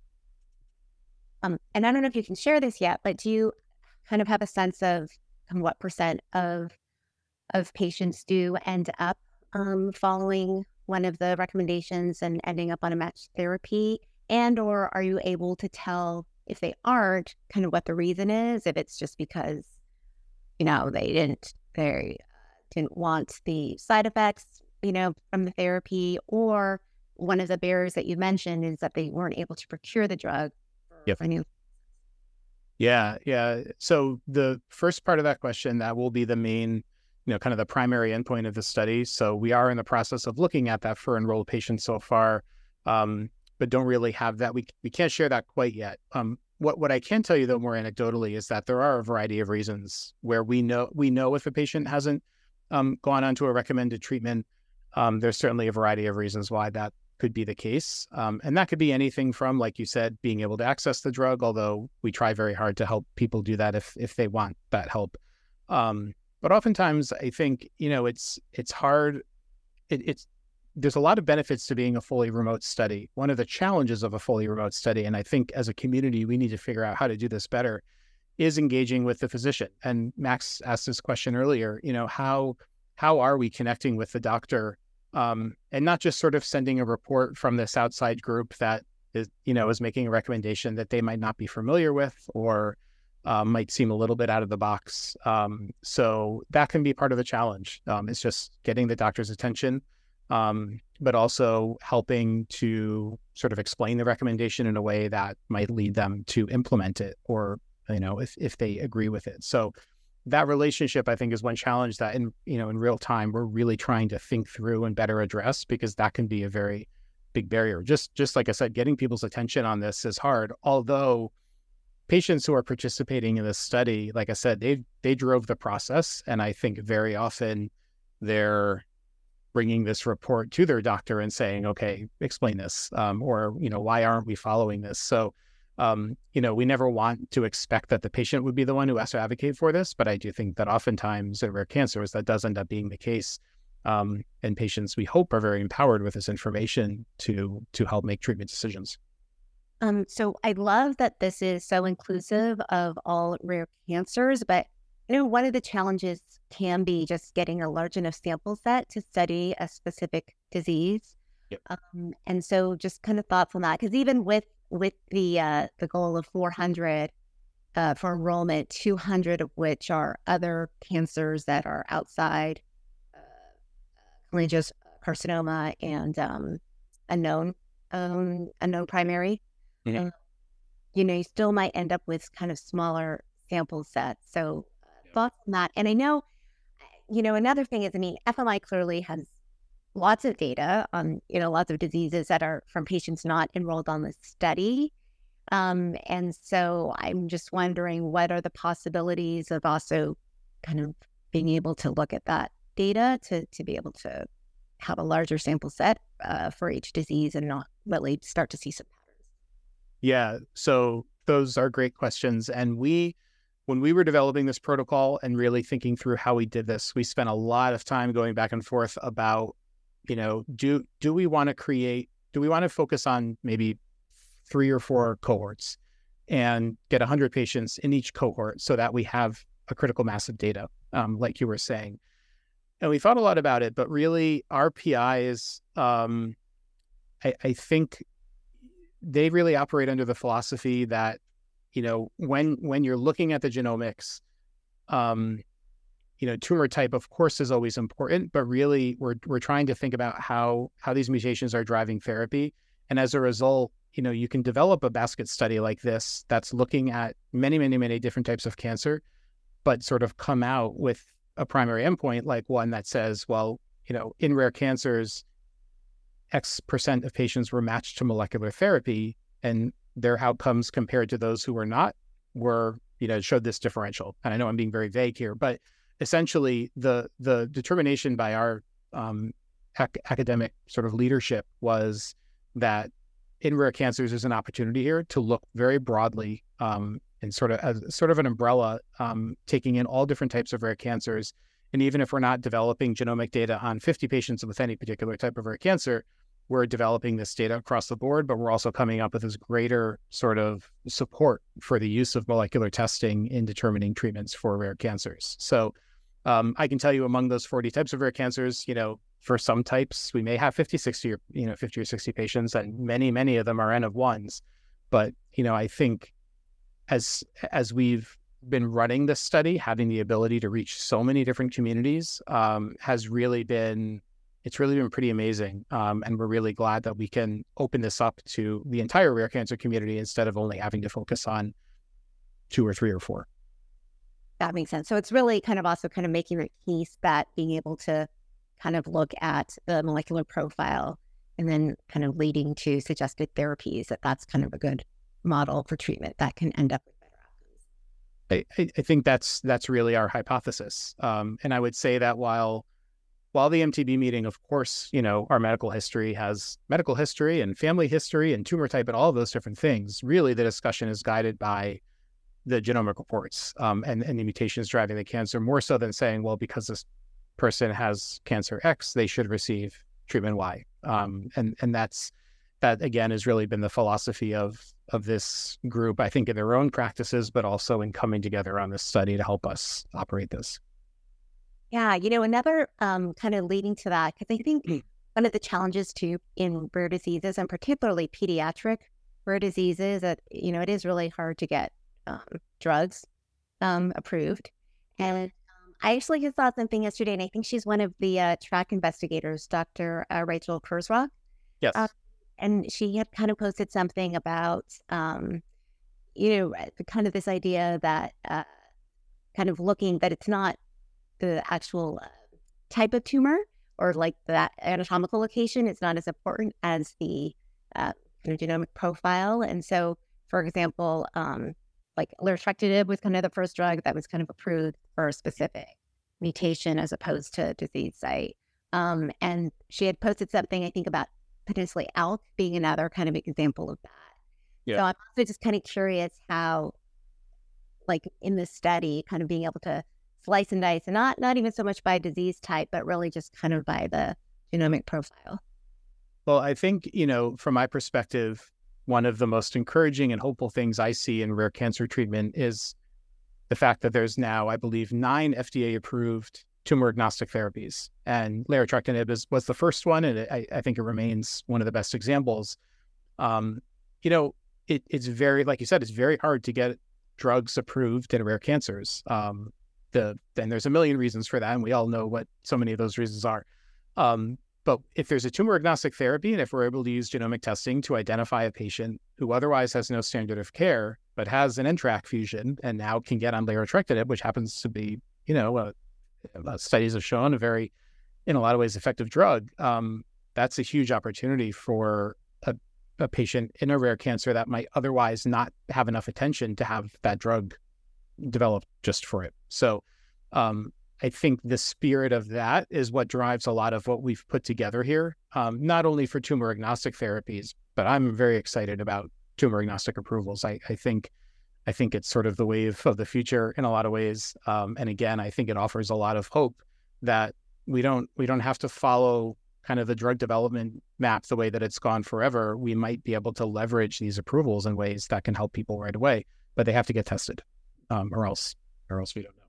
Um, and I don't know if you can share this yet, but do you kind of have a sense of what percent of of patients do end up um, following one of the recommendations and ending up on a match therapy? And or are you able to tell if they aren't, kind of what the reason is. If it's just because, you know, they didn't they uh, didn't want the side effects, you know, from the therapy, or one of the barriers that you mentioned is that they weren't able to procure the drug. Yep. Yeah, yeah. So the first part of that question that will be the main, you know, kind of the primary endpoint of the study. So we are in the process of looking at that for enrolled patients so far, um, but don't really have that. We we can't share that quite yet. Um, what what I can tell you though more anecdotally is that there are a variety of reasons where we know we know if a patient hasn't um, gone on to a recommended treatment. Um, there's certainly a variety of reasons why that could be the case. Um, and that could be anything from, like you said, being able to access the drug, although we try very hard to help people do that if if they want that help. Um, but oftentimes I think, you know, it's it's hard. It, it's there's a lot of benefits to being a fully remote study. One of the challenges of a fully remote study, and I think as a community, we need to figure out how to do this better, is engaging with the physician. And Max asked this question earlier, you know, how how are we connecting with the doctor um, and not just sort of sending a report from this outside group that is, you know, is making a recommendation that they might not be familiar with or uh, might seem a little bit out of the box. Um, so that can be part of the challenge. Um, it's just getting the doctor's attention, um, but also helping to sort of explain the recommendation in a way that might lead them to implement it, or you know, if if they agree with it. So that relationship, I think, is one challenge that in you know in real time we're really trying to think through and better address because that can be a very big barrier. Just just like I said, getting people's attention on this is hard. Although patients who are participating in this study, like I said, they they drove the process, and I think very often they're bringing this report to their doctor and saying, "Okay, explain this," um, or you know, why aren't we following this? So um, you know, we never want to expect that the patient would be the one who has to advocate for this, but I do think that oftentimes in rare cancers that does end up being the case. Um, and patients, we hope, are very empowered with this information to to help make treatment decisions. Um, so I love that this is so inclusive of all rare cancers, but you know, one of the challenges can be just getting a large enough sample set to study a specific disease. Yep. Um, and so just kind of thoughts on that, because even with with the uh, the goal of 400 uh, for enrollment, 200 of which are other cancers that are outside uh, carcinoma and um, unknown um, unknown primary. Mm-hmm. Um, you know, you still might end up with kind of smaller sample sets. So thoughts on that. And I know, you know, another thing is, I mean, FMI clearly has lots of data on you know lots of diseases that are from patients not enrolled on the study. Um, and so i'm just wondering what are the possibilities of also kind of being able to look at that data to to be able to have a larger sample set uh, for each disease and not really start to see some patterns? Yeah. So those are great questions. And we when we were developing this protocol and really thinking through how we did this, we spent a lot of time going back and forth about you know, do do we want to create? Do we want to focus on maybe three or four cohorts and get 100 patients in each cohort so that we have a critical mass of data, um, like you were saying? And we thought a lot about it, but really, our PIs, um, I, I think they really operate under the philosophy that you know when when you're looking at the genomics um, you know, tumor type, of course, is always important, but really we're we're trying to think about how how these mutations are driving therapy. And as a result, you know, you can develop a basket study like this that's looking at many, many, many different types of cancer, but sort of come out with a primary endpoint like one that says, well, you know, in rare cancers, X percent of patients were matched to molecular therapy, and their outcomes compared to those who were not were, you know, showed this differential. And I know I'm being very vague here, but essentially the the determination by our um, ac- academic sort of leadership was that in rare cancers there's an opportunity here to look very broadly um, and sort of as sort of an umbrella, um, taking in all different types of rare cancers. And even if we're not developing genomic data on 50 patients with any particular type of rare cancer, we're developing this data across the board, but we're also coming up with this greater sort of support for the use of molecular testing in determining treatments for rare cancers. So um, I can tell you among those 40 types of rare cancers, you know, for some types, we may have 50, 60 or, you know, 50 or 60 patients and many, many of them are N of ones. But, you know, I think as as we've been running this study, having the ability to reach so many different communities um, has really been it's really been pretty amazing. Um, and we're really glad that we can open this up to the entire rare cancer community instead of only having to focus on two or three or four. That makes sense. So it's really kind of also kind of making a case that being able to kind of look at the molecular profile and then kind of leading to suggested therapies that that's kind of a good model for treatment that can end up with better outcomes. I, I think that's that's really our hypothesis, um, and I would say that while while the MTB meeting, of course, you know our medical history has medical history and family history and tumor type and all of those different things. Really, the discussion is guided by the genomic reports um, and, and the mutations driving the cancer more so than saying, well, because this person has cancer X, they should receive treatment Y. Um, and and that's that again has really been the philosophy of of this group. I think in their own practices, but also in coming together on this study to help us operate this. Yeah, you know, another um, kind of leading to that because I think one of the challenges too in rare diseases and particularly pediatric rare diseases that you know it is really hard to get um, drugs um, approved. And um, I actually just saw something yesterday, and I think she's one of the uh, track investigators, Dr. Uh, Razelle Kurzrock. Yes. Uh, and she had kind of posted something about, um, you know, uh, kind of this idea that uh, kind of looking that it's not the actual uh, type of tumor or like that anatomical location is not as important as the uh, genomic profile. And so, for example, um, like larotrectinib was kind of the first drug that was kind of approved for a specific mutation as opposed to disease site. Um, and she had posted something, I think, about potentially ALK being another kind of example of that. Yeah. So I'm also just kind of curious how, like in this study, kind of being able to slice and dice, and not not even so much by disease type, but really just kind of by the genomic profile. Well, I think you know, from my perspective, one of the most encouraging and hopeful things I see in rare cancer treatment is the fact that there's now, I believe, nine FDA approved tumor agnostic therapies. And larotrectinib is, was the first one, and it, I, I, think it remains one of the best examples. Um, you know, it, it's very, like you said, it's very hard to get drugs approved in rare cancers. Um, the then there's a million reasons for that, and we all know what so many of those reasons are. Um, but if there's a tumor agnostic therapy, and if we're able to use genomic testing to identify a patient who otherwise has no standard of care, but has an NTRK fusion and now can get on larotrectinib, which happens to be, you know, uh, studies have shown a very, in a lot of ways, effective drug, um, that's a huge opportunity for a, a patient in a rare cancer that might otherwise not have enough attention to have that drug developed just for it. So, um, I think the spirit of that is what drives a lot of what we've put together here, um, not only for tumor agnostic therapies, but I'm very excited about tumor agnostic approvals. I, I think I think it's sort of the wave of the future in a lot of ways. Um, and again, I think it offers a lot of hope that we don't we don't have to follow kind of the drug development map the way that it's gone forever. We might be able to leverage these approvals in ways that can help people right away, but they have to get tested, um, or else or else we don't know.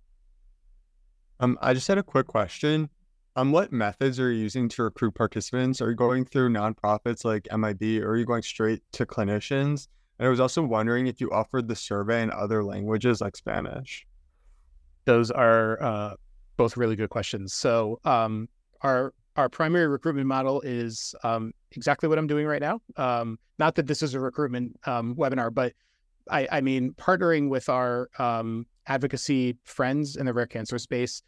Um, I just had a quick question. Um, what methods are you using to recruit participants? Are you going through nonprofits like MIB or are you going straight to clinicians? And I was also wondering if you offered the survey in other languages like Spanish. Those are uh, both really good questions. So um, our our primary recruitment model is um, exactly what I'm doing right now. Um, not that this is a recruitment um, webinar, but I, I, mean partnering with our um, advocacy friends in the rare cancer space,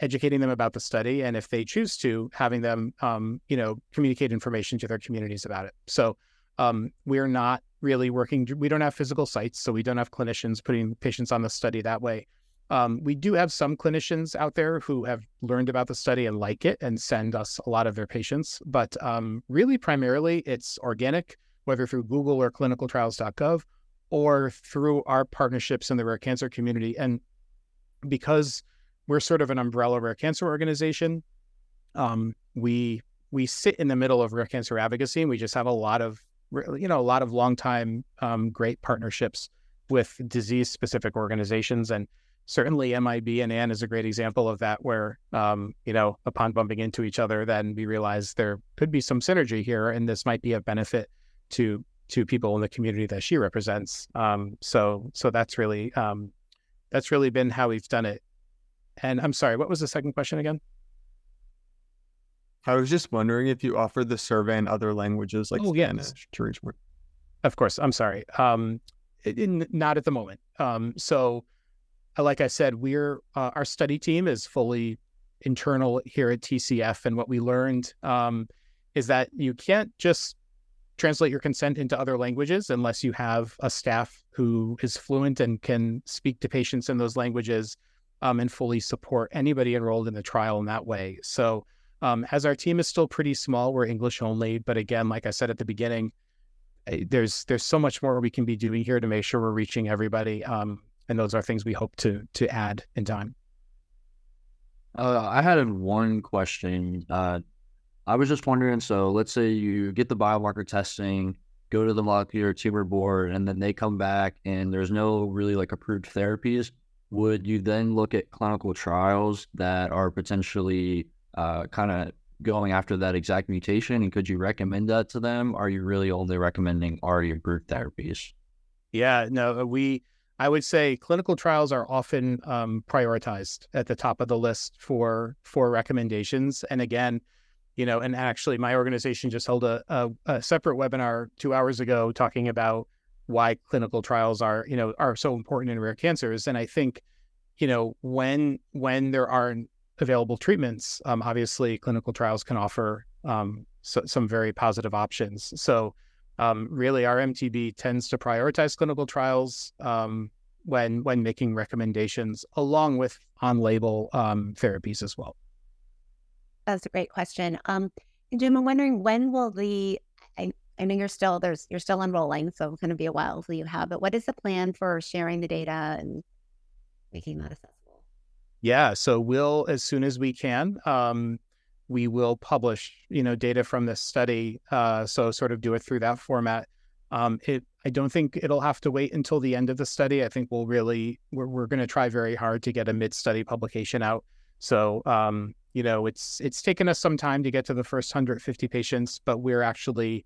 educating them about the study, and if they choose to, having them, um, you know, communicate information to their communities about it. So um, we're not really working. We don't have physical sites, so we don't have clinicians putting patients on the study that way. Um, we do have some clinicians out there who have learned about the study and like it and send us a lot of their patients. But um, really, primarily, it's organic, whether through Google or clinicaltrials.gov or through our partnerships in the rare cancer community. And because we're sort of an umbrella rare cancer organization, um, we we sit in the middle of rare cancer advocacy, and we just have a lot of you know a lot of long time um, great partnerships with disease specific organizations and certainly MIB and Ann is a great example of that, where um, you know upon bumping into each other, then we realize there could be some synergy here, and this might be a benefit to to people in the community that she represents. Um, so so that's really um, that's really been how we've done it. And I'm sorry, what was the second question again? I was just wondering if you offer the survey in other languages like oh, Spanish yes. to reach more. Of course, I'm sorry. Um, in, not at the moment. Um, so, uh, like I said, we're uh, our study team is fully internal here at TCF, and what we learned um, is that you can't just translate your consent into other languages unless you have a staff who is fluent and can speak to patients in those languages um, and fully support anybody enrolled in the trial in that way. So, um, as our team is still pretty small, we're English only. But again, like I said at the beginning, there's there's so much more we can be doing here to make sure we're reaching everybody. Um, and those are things we hope to to add in time. Uh, I had one question. Uh, I was just wondering. So, let's say you get the biomarker testing, go to the molecular tumor board, and then they come back and there's no really like approved therapies. Would you then look at clinical trials that are potentially uh, kind of going after that exact mutation? And could you recommend that to them? Are you really only recommending already approved therapies? Yeah, no, we, I would say clinical trials are often um, prioritized at the top of the list for for recommendations. And again, you know, and actually, my organization just held a, a, a separate webinar two hours ago talking about why clinical trials are, you know, are so important in rare cancers. And I think, you know, when when there aren't available treatments, um, obviously clinical trials can offer um, so, some very positive options. So, um, really, our MTB tends to prioritize clinical trials um, when when making recommendations, along with on-label um, therapies as well. That's a great question. Um, Jim, I'm wondering when will the I, I know you're still there's you're still enrolling, so it's going to be a while until you have. But what is the plan for sharing the data and making that accessible? Yeah, so we'll as soon as we can, um, we will publish you know data from this study. Uh, so sort of do it through that format. Um, it I don't think it'll have to wait until the end of the study. I think we'll really we're we're going to try very hard to get a mid study publication out. So um, you know it's it's taken us some time to get to the first 150 patients, but we're actually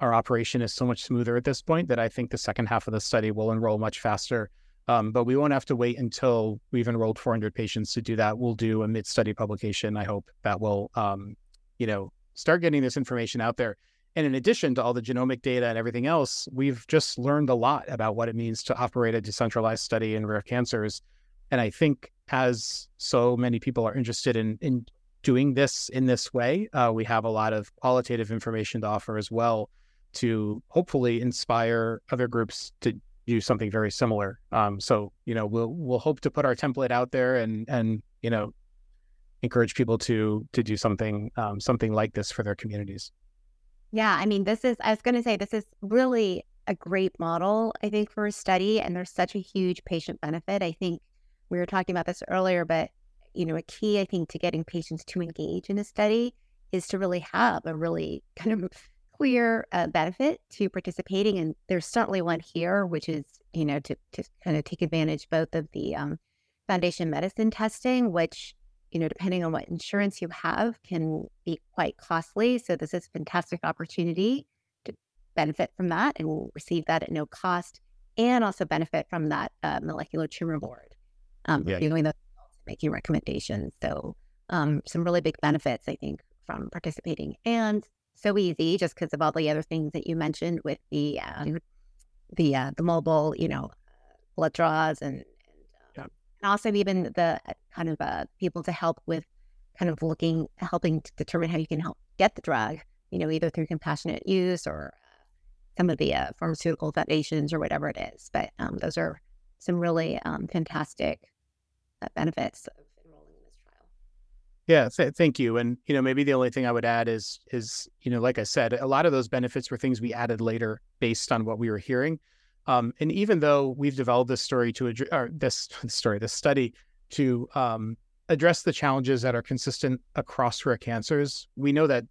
our operation is so much smoother at this point that I think the second half of the study will enroll much faster. Um, but we won't have to wait until we've enrolled 400 patients to do that. We'll do a mid-study publication. I hope that will, um, you know, start getting this information out there. And in addition to all the genomic data and everything else, we've just learned a lot about what it means to operate a decentralized study in rare cancers. And I think as so many people are interested in in doing this in this way, uh, we have a lot of qualitative information to offer as well to hopefully inspire other groups to do something very similar. Um, so you know we'll we'll hope to put our template out there and and you know encourage people to to do something um, something like this for their communities. Yeah, I mean this is I was going to say this is really a great model I think for a study, and there's such a huge patient benefit. I think we were talking about this earlier, but you know a key I think to getting patients to engage in a study is to really have a really kind of clear uh, benefit to participating, and there's certainly one here, which is you know to to kind of take advantage both of the um, foundation medicine testing, which you know depending on what insurance you have can be quite costly. So this is a fantastic opportunity to benefit from that, and we'll receive that at no cost, and also benefit from that uh, molecular tumor board, um, yeah. doing the making recommendations. So um, some really big benefits, I think, from participating and so easy just because of all the other things that you mentioned with the um, the uh, the mobile, you know, blood draws and and, um, yeah. and also even the uh, kind of uh, people to help with kind of looking helping to determine how you can help get the drug, you know, either through compassionate use or uh, some of the uh, pharmaceutical foundations or whatever it is. But um, those are some really um, fantastic benefits yeah, th- thank you. And you know, maybe the only thing I would add is is you know, like I said, a lot of those benefits were things we added later based on what we were hearing. Um, and even though we've developed this story to address or this story, this study to um, address the challenges that are consistent across rare cancers, we know that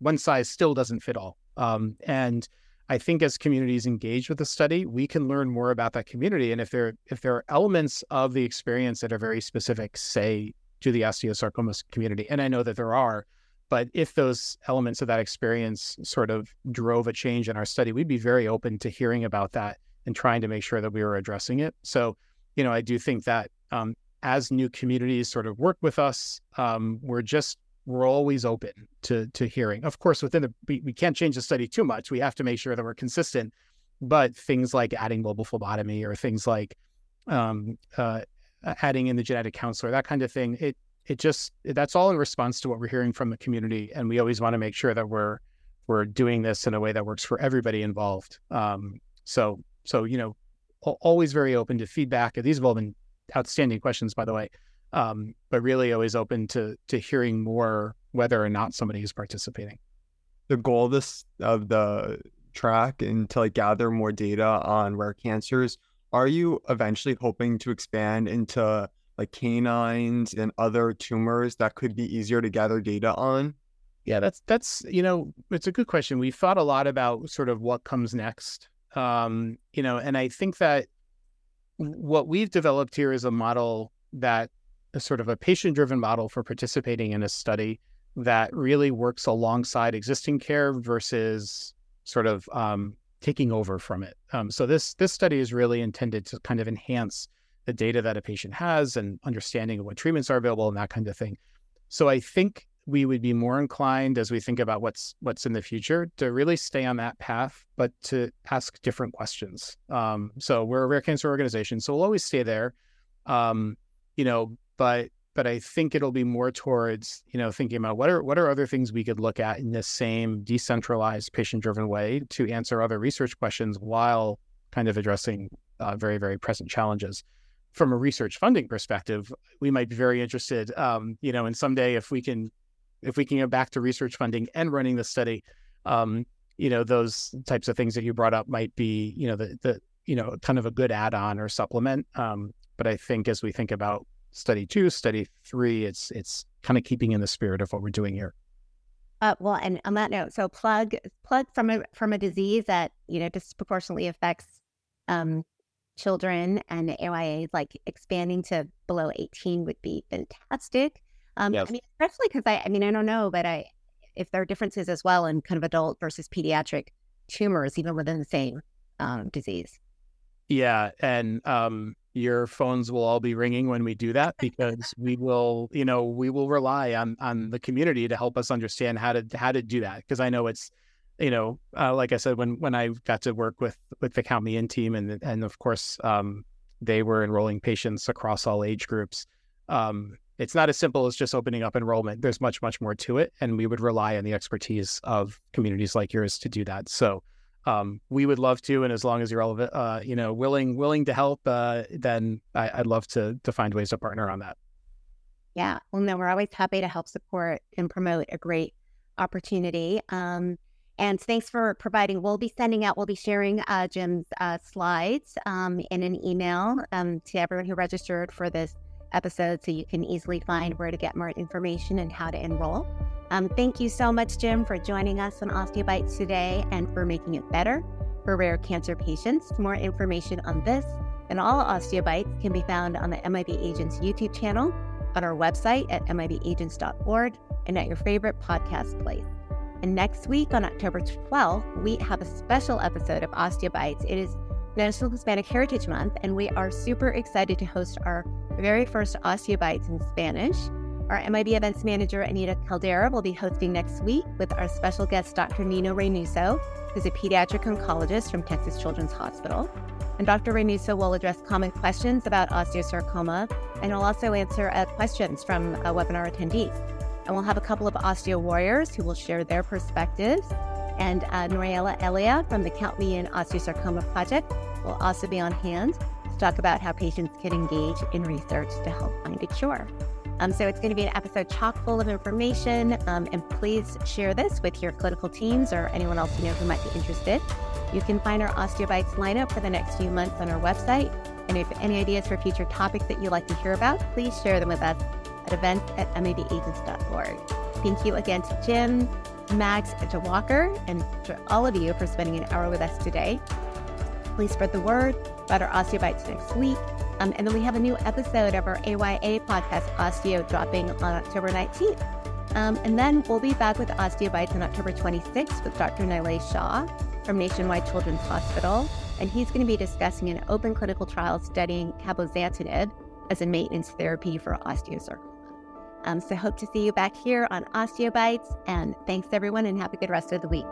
one size still doesn't fit all. Um, and I think as communities engage with the study, we can learn more about that community. And if there if there are elements of the experience that are very specific, say to the osteosarcoma community. And I know that there are. but if those elements of that experience sort of drove a change in our study, we'd be very open to hearing about that and trying to make sure that we were addressing it. So, you know, I do think that um, as new communities sort of work with us, um, we're just we're always open to to hearing. Of course, within the we, we can't change the study too much. We have to make sure that we're consistent. But things like adding mobile phlebotomy or things like um, uh, adding in the genetic counselor, that kind of thing, it it just that's all in response to what we're hearing from the community, and we always want to make sure that we're we're doing this in a way that works for everybody involved. Um, so so you know, always very open to feedback. These have all been outstanding questions, by the way, um, but really always open to to hearing more whether or not somebody is participating. The goal of this of the track and to like gather more data on rare cancers. Are you eventually hoping to expand into like canines and other tumors that could be easier to gather data on? Yeah, that's that's you know it's a good question. We've thought a lot about sort of what comes next, um, you know, and I think that what we've developed here is a model that is sort of a patient-driven model for participating in a study that really works alongside existing care versus sort of um, taking over from it. Um, so this this study is really intended to kind of enhance the data that a patient has and understanding of what treatments are available and that kind of thing. So I think we would be more inclined as we think about what's what's in the future to really stay on that path, but to ask different questions. Um, so we're a rare cancer organization, so we'll always stay there. Um, you know, but but I think it'll be more towards you know thinking about what are what are other things we could look at in this same decentralized patient driven way to answer other research questions while kind of addressing uh, very very present challenges from a research funding perspective, we might be very interested, um, you know, and someday if we can, if we can get back to research funding and running the study, um, you know, those types of things that you brought up might be, you know, the the you know, kind of a good add-on or supplement. Um, but I think as we think about study two, study three, it's it's kind of keeping in the spirit of what we're doing here. Uh, well, and on that note, so plug plug from a from a disease that you know disproportionately affects um, children and AYA, like expanding to below 18 would be fantastic. Um, yes. I mean, especially because I, I mean, I don't know, but I, if there are differences as well in kind of adult versus pediatric tumors, even within the same um, disease. Yeah. And um, your phones will all be ringing when we do that because we will, you know, we will rely on on the community to help us understand how to how to do that. Because I know it's you know, uh, like I said, when when I got to work with with the Count Me In team, and and of course, um, they were enrolling patients across all age groups. Um, it's not as simple as just opening up enrollment. There's much much more to it, and we would rely on the expertise of communities like yours to do that. So. Um, we would love to, and as long as you're all, uh, you know, willing willing to help, uh, then I, would love to to find ways to partner on that. Yeah, well, no, we're always happy to help support and promote a great opportunity. Um, and thanks for providing. We'll be sending out, we'll be sharing uh, Jim's uh, slides um, in an email um, to everyone who registered for this episode so you can easily find where to get more information and how to enroll. Um, thank you so much, Jim, for joining us on Osteobites today and for making it better for rare cancer patients. More information on this and all Osteobites can be found on the MIB Agents YouTube channel, on our website at mibagents.org, and at your favorite podcast place. And next week on October 12th, we have a special episode of Osteobites. It is National Hispanic Heritage Month, and we are super excited to host our very first Osteobites in Spanish. Our MIB events manager, Anita Caldera, will be hosting next week with our special guest, Dr. Nino Reynoso, who's a pediatric oncologist from Texas Children's Hospital. And Dr. Reynoso will address common questions about osteosarcoma, and he'll also answer uh, questions from uh, webinar attendees. And we'll have a couple of osteo warriors who will share their perspectives. And uh, Noriella Elia from the Count Me In Osteosarcoma Project will also be on hand to talk about how patients can engage in research to help find a cure. Um, so it's going to be an episode chock full of information. Um, and please share this with your clinical teams or anyone else you know who might be interested. You can find our Osteobites lineup for the next few months on our website. And if any ideas for future topics that you'd like to hear about, please share them with us at events at mibagents.org. Thank you again to Jim, Max, and to Walker, and to all of you for spending an hour with us today. Please spread the word about our Osteobites next week. Um, and then we have a new episode of our AYA podcast, Osteo, dropping on October 19th. Um, and then we'll be back with Osteobites on October 26th with Dr. Nilay Shah from Nationwide Children's Hospital. And he's going to be discussing an open clinical trial studying cabozantinib as a maintenance therapy for osteosarcoma. Um, so hope to see you back here on Osteobites. And thanks everyone and have a good rest of the week.